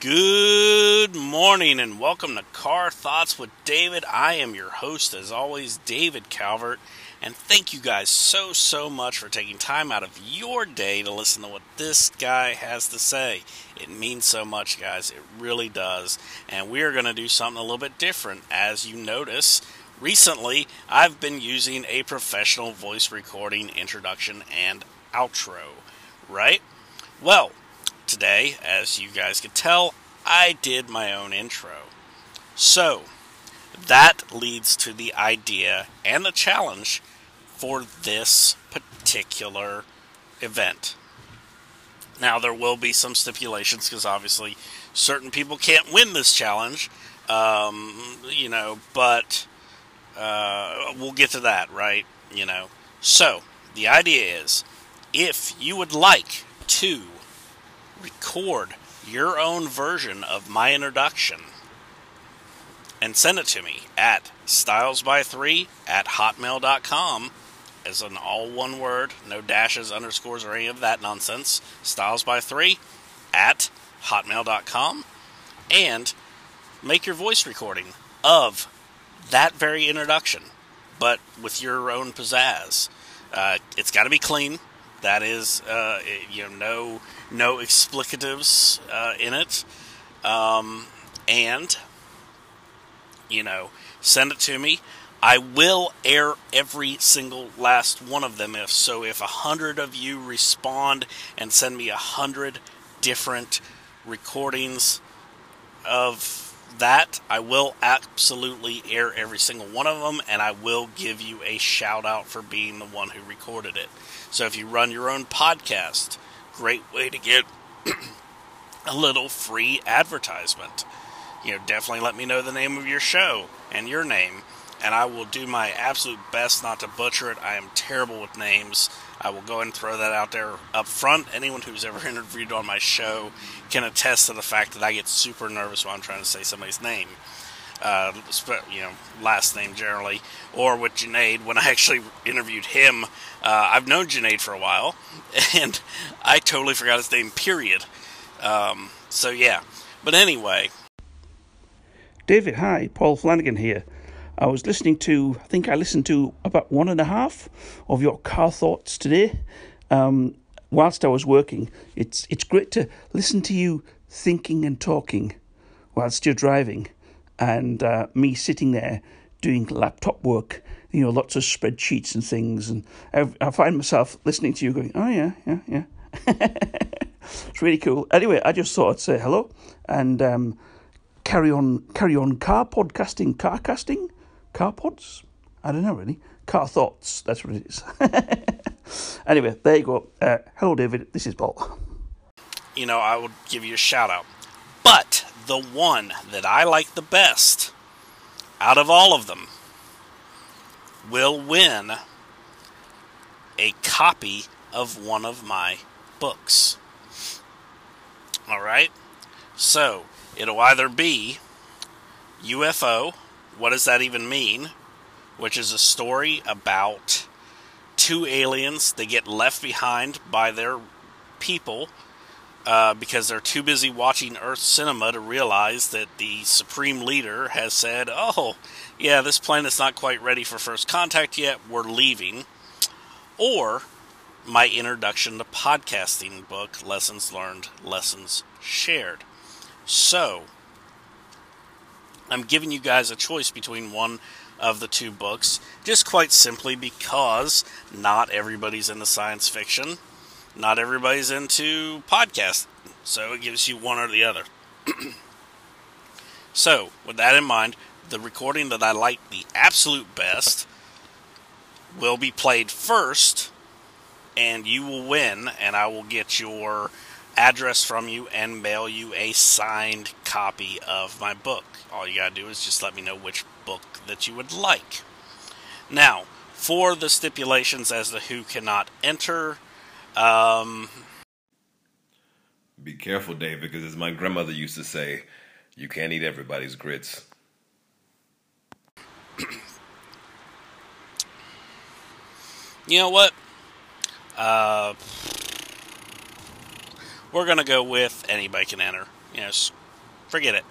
Good morning and welcome to Car Thoughts with David. I am your host, as always, David Calvert, and thank you guys so, so much for taking time out of your day to listen to what this guy has to say. It means so much, guys. It really does. And we are going to do something a little bit different. As you notice, recently I've been using a professional voice recording introduction and outro, right? Well, today, as you guys could tell, I did my own intro. So, that leads to the idea and the challenge for this particular event. Now, there will be some stipulations because obviously certain people can't win this challenge, um, you know, but uh, we'll get to that, right? You know. So, the idea is if you would like to record your own version of my introduction and send it to me at stylesby3 at hotmail.com as an all one word, no dashes, underscores, or any of that nonsense. Stylesby3 at hotmail.com and make your voice recording of that very introduction, but with your own pizzazz. Uh, it's got to be clean. That is, uh, you know, no no explicatives uh, in it, um, and you know, send it to me. I will air every single last one of them. If so, if a hundred of you respond and send me a hundred different recordings of that, I will absolutely air every single one of them, and I will give you a shout out for being the one who recorded it. So if you run your own podcast, great way to get a little free advertisement. You know, definitely let me know the name of your show and your name, and I will do my absolute best not to butcher it. I am terrible with names. I will go and throw that out there up front. Anyone who's ever interviewed on my show can attest to the fact that I get super nervous when I'm trying to say somebody's name. Uh, you know, last name generally, or with Junaid. When I actually interviewed him, uh, I've known Junaid for a while, and I totally forgot his name. Period. Um, so yeah, but anyway. David, hi, Paul Flanagan here. I was listening to, I think I listened to about one and a half of your car thoughts today. Um, whilst I was working, it's it's great to listen to you thinking and talking whilst you're driving, and uh, me sitting there doing laptop work. You know, lots of spreadsheets and things, and I, I find myself listening to you going, "Oh yeah, yeah, yeah." it's really cool. Anyway, I just thought I'd say hello and um, carry on, carry on car podcasting, car casting. Car pods? I don't know really. Car thoughts, that's what it is. anyway, there you go. Uh, hello, David. This is Paul. You know, I would give you a shout out. But the one that I like the best out of all of them will win a copy of one of my books. All right? So, it'll either be UFO what Does That Even Mean? which is a story about two aliens. They get left behind by their people uh, because they're too busy watching Earth cinema to realize that the Supreme Leader has said, oh, yeah, this planet's not quite ready for first contact yet, we're leaving. Or my introduction to podcasting book, Lessons Learned, Lessons Shared. So, I'm giving you guys a choice between one of the two books, just quite simply because not everybody's into science fiction, not everybody's into podcast, so it gives you one or the other. so, with that in mind, the recording that I like the absolute best will be played first, and you will win, and I will get your address from you and mail you a signed copy of my book. All you gotta do is just let me know which book that you would like. Now, for the stipulations as to who cannot enter, um, be careful, Dave, because as my grandmother used to say, you can't eat everybody's grits. you know what? Uh, we're gonna go with anybody can enter. Know, forget it.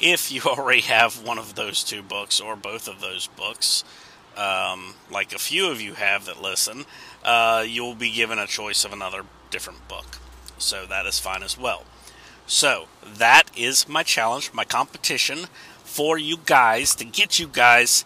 If you already have one of those two books or both of those books, um, like a few of you have that listen, uh, you'll be given a choice of another different book. So that is fine as well. So that is my challenge, my competition for you guys to get you guys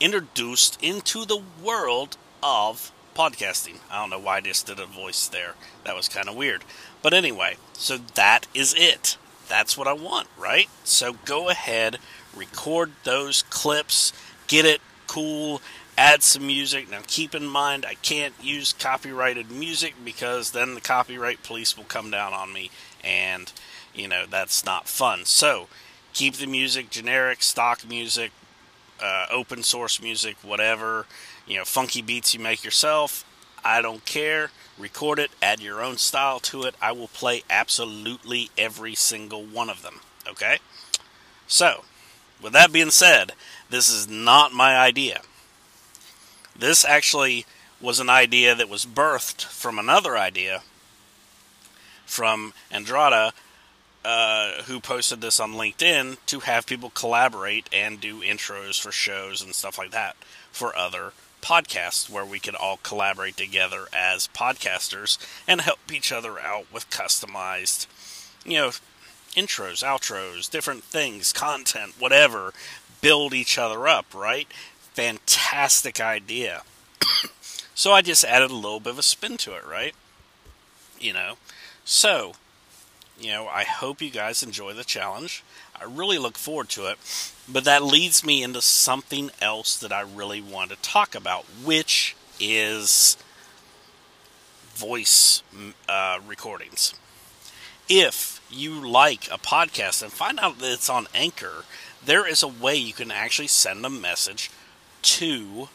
introduced into the world of podcasting. I don't know why I just did a voice there. That was kind of weird. But anyway, so that is it. That's what I want, right? So go ahead, record those clips, get it cool, add some music. Now keep in mind, I can't use copyrighted music because then the copyright police will come down on me, and, you know, that's not fun. So keep the music generic, stock music, uh, open source music, whatever, you know, funky beats you make yourself. I don't care. Record it, add your own style to it. I will play absolutely every single one of them. Okay? So, with that being said, this is not my idea. This actually was an idea that was birthed from another idea from Andrada, uh, who posted this on LinkedIn to have people collaborate and do intros for shows and stuff like that for other podcasts where we could all collaborate together as podcasters and help each other out with customized, you know, intros, outros, different things, content, whatever, build each other up, right? Fantastic idea. so I just added a little bit of a spin to it, right? You know. So, you know, I hope you guys enjoy the challenge. I really look forward to it. But that leads me into something else that I really want to talk about, which is voice uh, recordings. If you like a podcast and find out that it's on Anchor, there is a way you can actually send a message to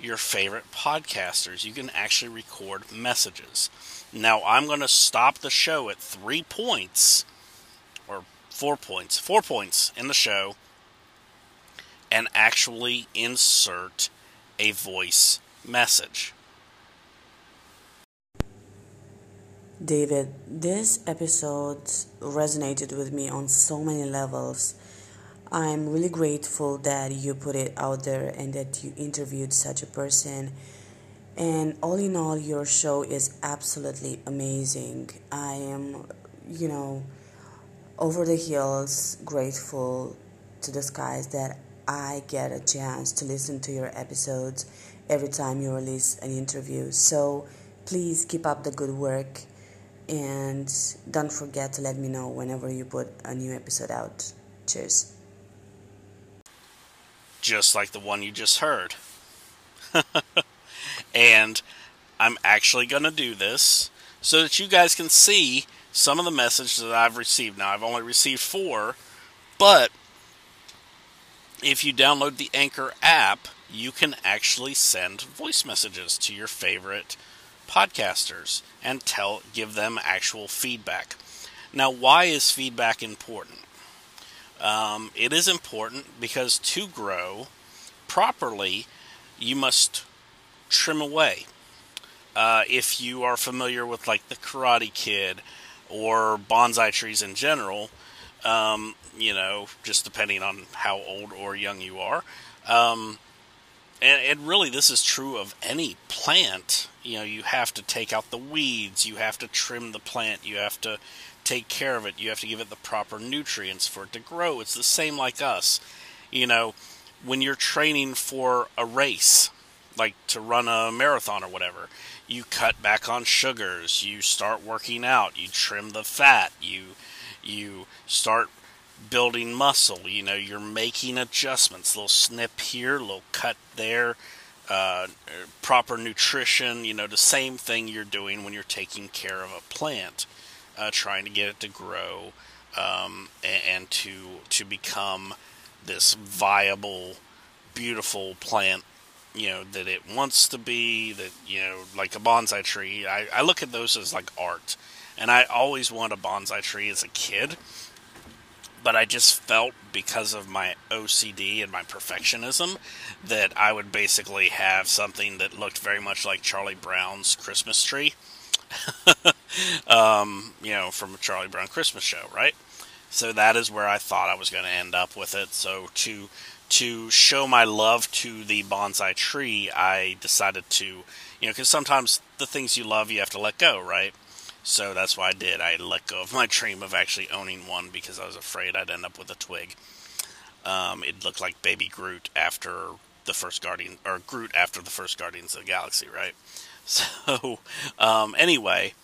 your favorite podcasters. You can actually record messages. Now, I'm going to stop the show at three points, or four points, four points in the show, and actually insert a voice message. David, this episode resonated with me on so many levels. I'm really grateful that you put it out there and that you interviewed such a person. And all in all, your show is absolutely amazing. I am, you know, over the hills grateful to the skies that I get a chance to listen to your episodes every time you release an interview. So please keep up the good work and don't forget to let me know whenever you put a new episode out. Cheers. Just like the one you just heard. and I'm actually going to do this so that you guys can see some of the messages that I've received. Now, I've only received four, but if you download the Anchor app, you can actually send voice messages to your favorite podcasters and tell give them actual feedback. Now, why is feedback important? Um, it is important because to grow properly, you must trim away. Uh, if you are familiar with like the Karate Kid or bonsai trees in general, um, you know, just depending on how old or young you are. Um, and, and really, this is true of any plant. You know, you have to take out the weeds, you have to trim the plant, you have to take care of it, you have to give it the proper nutrients for it to grow. It's the same like us. You know, when you're training for a race, like to run a marathon or whatever, you cut back on sugars, you start working out, you trim the fat, you you start building muscle. You know, you're making adjustments, little snip here, little cut there, uh, proper nutrition. You know, the same thing you're doing when you're taking care of a plant, uh, trying to get it to grow um, and, and to to become this viable, beautiful plant. You know that it wants to be. That you know, like a bonsai tree. I, I look at those as like art, and I always wanted a bonsai tree as a kid but I just felt because of my OCD and my perfectionism that I would basically have something that looked very much like Charlie Brown's Christmas tree. um, you know, from a Charlie Brown Christmas show, right? So that is where I thought I was going to end up with it. So to to show my love to the bonsai tree, I decided to, you know, because sometimes the things you love you have to let go, right? So that's why I did. I let go of my dream of actually owning one because I was afraid I'd end up with a twig. Um, it looked like Baby Groot after the first Guardian, or Groot after the first Guardians of the Galaxy, right? So, um, anyway,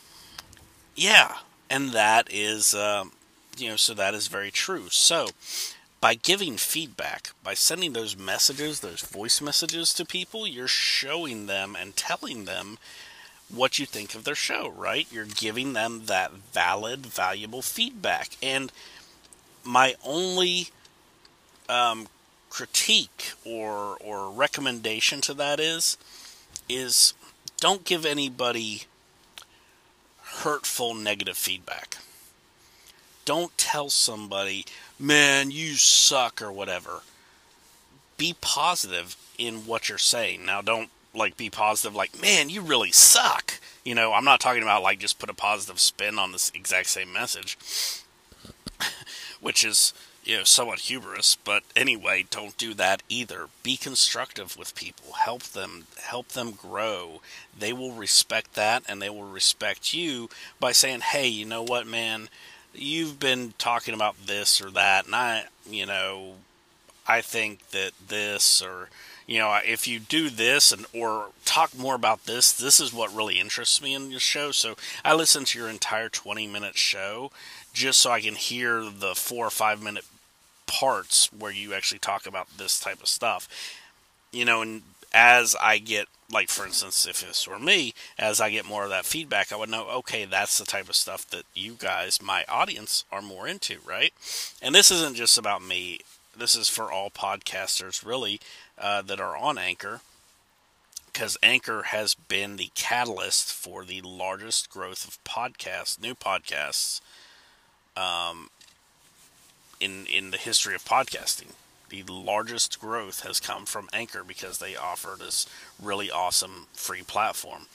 yeah, and that is, um, you know, so that is very true. So, by giving feedback, by sending those messages, those voice messages to people, you're showing them and telling them what you think of their show, right? You're giving them that valid, valuable feedback. And my only um, critique or or recommendation to that is is don't give anybody hurtful negative feedback. Don't tell somebody, "Man, you suck" or whatever. Be positive in what you're saying. Now don't like be positive like, "Man, you really suck." You know, I'm not talking about like just put a positive spin on this exact same message, which is you know, somewhat hubris, but anyway, don't do that either. Be constructive with people. Help them help them grow. They will respect that and they will respect you by saying, "Hey, you know what, man? You've been talking about this or that, and I, you know, I think that this or you know, if you do this and or talk more about this, this is what really interests me in your show. So I listen to your entire 20 minute show just so I can hear the four or five minute parts where you actually talk about this type of stuff. You know, and as I get, like for instance, if this were me, as I get more of that feedback, I would know, okay, that's the type of stuff that you guys, my audience, are more into, right? And this isn't just about me. This is for all podcasters, really, uh, that are on Anchor because Anchor has been the catalyst for the largest growth of podcasts, new podcasts, um, in in the history of podcasting. The largest growth has come from Anchor because they offer this really awesome free platform.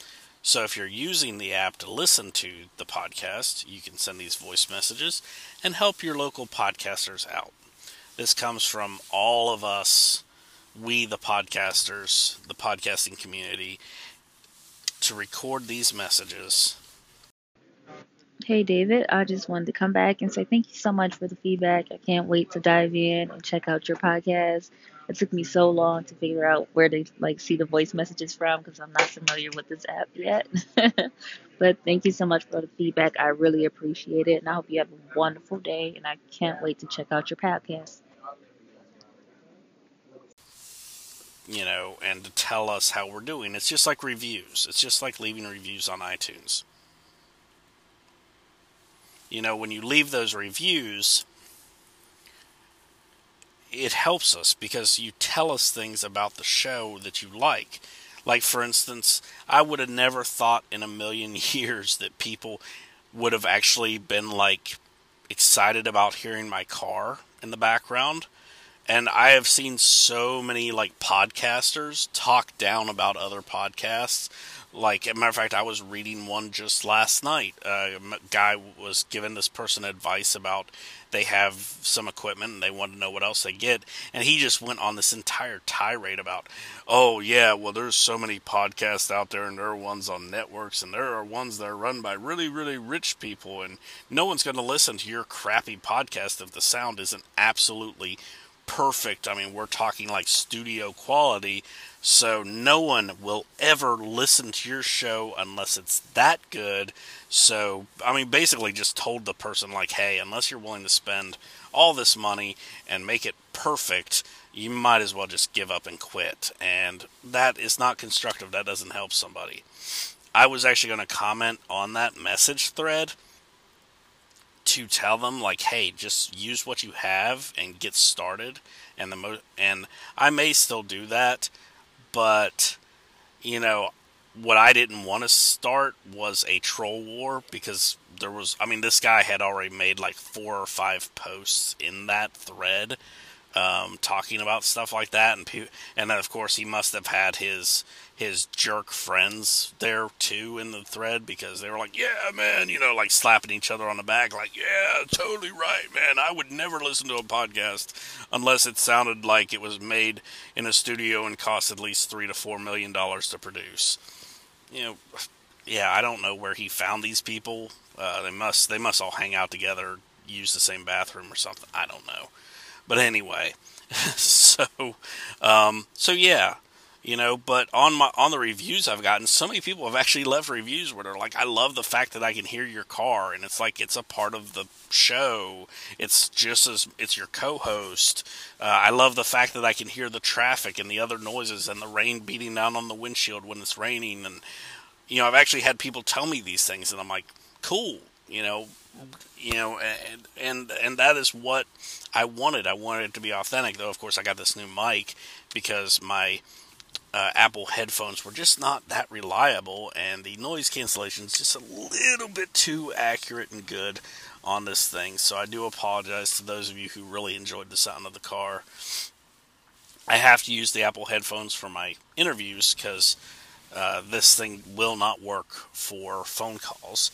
So if you're using the app to listen to the podcast, you can send these voice messages and help your local podcasters out. This comes from all of us, we the podcasters, the podcasting community, to record these messages Hey David, I just wanted to come back and say thank you so much for the feedback. I can't wait to dive in and check out your podcast. It took me so long to figure out where to like see the voice messages from because I'm not familiar with this app yet. but thank you so much for the feedback. I really appreciate it, and I hope you have a wonderful day. And I can't wait to check out your podcast. You know, and to tell us how we're doing. It's just like reviews. It's just like leaving reviews on iTunes you know, when you leave those reviews, it helps us because you tell us things about the show that you like. Like, for instance, I would have never thought in a million years that people would have actually been like excited about hearing my car in the background. And I have seen so many like podcasters talk down about other podcasts like, as a matter of fact, I was reading one just last night. Uh, a guy was giving this person advice about they have some equipment and they want to know what else they get, and he just went on this entire tirade about, oh yeah, well there's so many podcasts out there, and there are ones on networks, and there are ones that are run by really really rich people, and no one's going to listen to your crappy podcast if the sound isn't absolutely perfect. I mean, we're talking like studio quality so no one will ever listen to your show unless it's that good. So, I mean, basically just told the person, like, hey, unless you're willing to spend all this money and make it perfect, you might as well just give up and quit. And that is not constructive. That doesn't help somebody. I was actually going to comment on that message thread to tell them like hey just use what you have and get started. And the mo- and I may still do that but you know what I didn't want to start was a troll war because there was I mean this guy had already made like four or five posts in that thread um, talking about stuff like that, and pe- and then of course he must have had his his jerk friends there too in the thread because they were like, "Yeah, man," you know, like slapping each other on the back, like, "Yeah, totally right, man. I would never listen to a podcast unless it sounded like it was made in a studio and cost at least three to four million dollars to produce." You know, yeah, I don't know where he found these people. Uh, they must they must all hang out together, use the same bathroom or something. I don't know. But anyway, so um, so yeah, you know. But on my on the reviews I've gotten, so many people have actually left reviews where they're like, "I love the fact that I can hear your car," and it's like it's a part of the show. It's just as it's your co-host. Uh, I love the fact that I can hear the traffic and the other noises and the rain beating down on the windshield when it's raining, and you know, I've actually had people tell me these things, and I'm like, cool, you know, you know, and and and that is what I wanted. I wanted it to be authentic, though. Of course, I got this new mic because my uh, Apple headphones were just not that reliable, and the noise cancellation is just a little bit too accurate and good on this thing. So I do apologize to those of you who really enjoyed the sound of the car. I have to use the Apple headphones for my interviews because uh, this thing will not work for phone calls.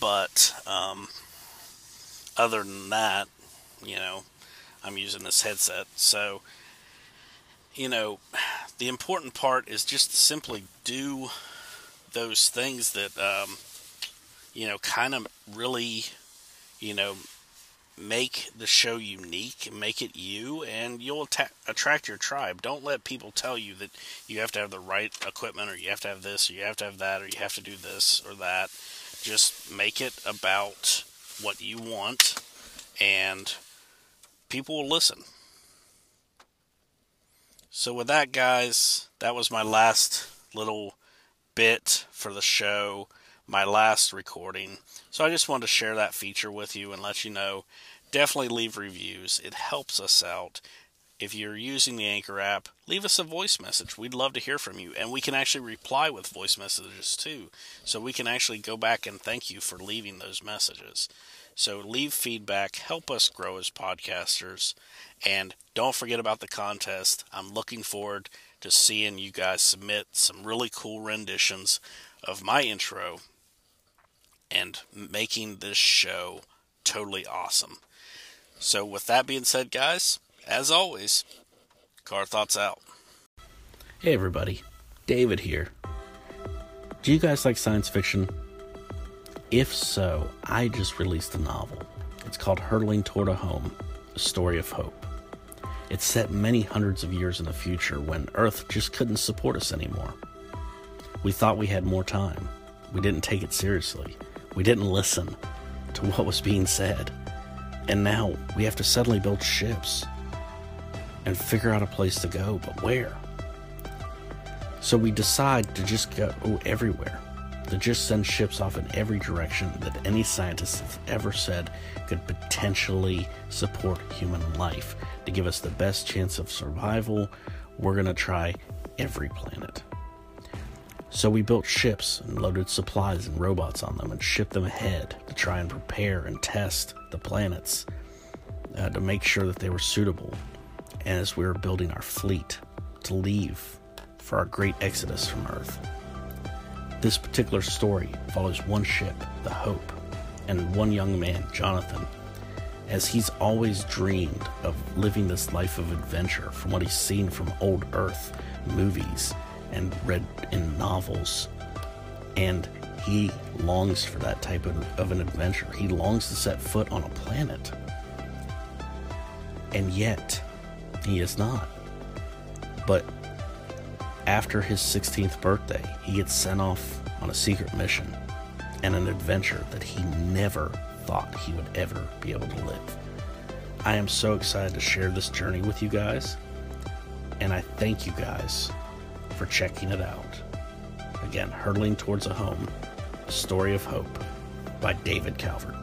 But um, other than that, you know, I'm using this headset. So, you know, the important part is just simply do those things that, um, you know, kind of really, you know, make the show unique make it you, and you'll atta- attract your tribe. Don't let people tell you that you have to have the right equipment, or you have to have this, or you have to have that, or you have to do this or that. Just make it about what you want, and people will listen. So, with that, guys, that was my last little bit for the show, my last recording. So, I just wanted to share that feature with you and let you know definitely leave reviews. It helps us out. If you're using the Anchor app, leave us a voice message. We'd love to hear from you. And we can actually reply with voice messages too. So we can actually go back and thank you for leaving those messages. So leave feedback, help us grow as podcasters, and don't forget about the contest. I'm looking forward to seeing you guys submit some really cool renditions of my intro and making this show totally awesome. So, with that being said, guys, as always, Car Thoughts out. Hey, everybody. David here. Do you guys like science fiction? If so, I just released a novel. It's called Hurtling Toward a Home A Story of Hope. It's set many hundreds of years in the future when Earth just couldn't support us anymore. We thought we had more time. We didn't take it seriously. We didn't listen to what was being said. And now we have to suddenly build ships and figure out a place to go, but where? So we decide to just go everywhere, to just send ships off in every direction that any scientist has ever said could potentially support human life. To give us the best chance of survival, we're going to try every planet. So we built ships and loaded supplies and robots on them and shipped them ahead to try and prepare and test the planets uh, to make sure that they were suitable as we were building our fleet to leave for our great exodus from Earth. This particular story follows one ship, the Hope, and one young man, Jonathan, as he's always dreamed of living this life of adventure from what he's seen from old Earth movies and read in novels. And he longs for that type of, of an adventure. He longs to set foot on a planet. And yet, he is not. But after his 16th birthday, he gets sent off on a secret mission and an adventure that he never thought he would ever be able to live. I am so excited to share this journey with you guys, and I thank you guys for checking it out. Again, Hurtling Towards a Home, A Story of Hope by David Calvert.